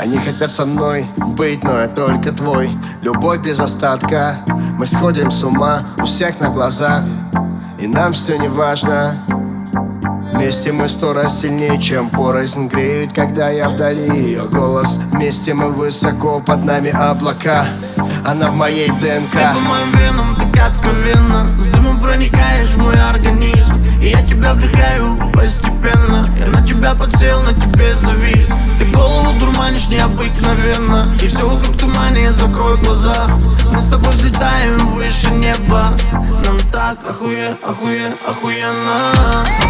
Они хотят со мной быть, но я только твой. Любовь без остатка. Мы сходим с ума у всех на глазах. И нам все не важно. Вместе мы сто раз сильнее, чем порознь Греют, когда я вдали. Ее голос Вместе мы высоко, под нами облака. Она в моей ДНК. Ты по моим венам так откровенно. С дымом проникаешь в мой организм все вокруг тумане, закрой глаза. Мы с тобой взлетаем выше неба. Нам так охуе, охуе, Охуенно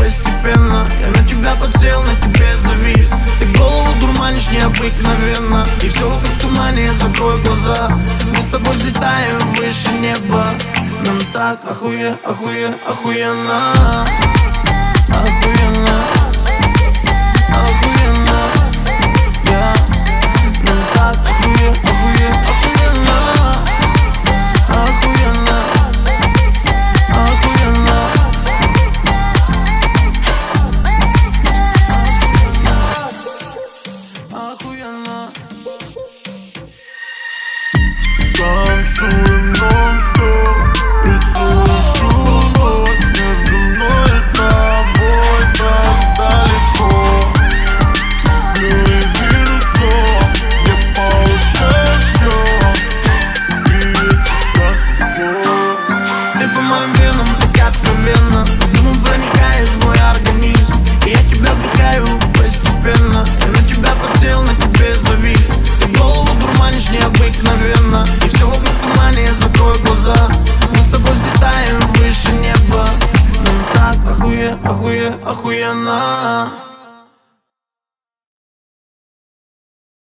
необыкновенно И все вокруг тумане, закрой глаза. Мы с тобой взлетаем выше неба. Нам так охуе, охуе, охуенно. Охуенно soon. nada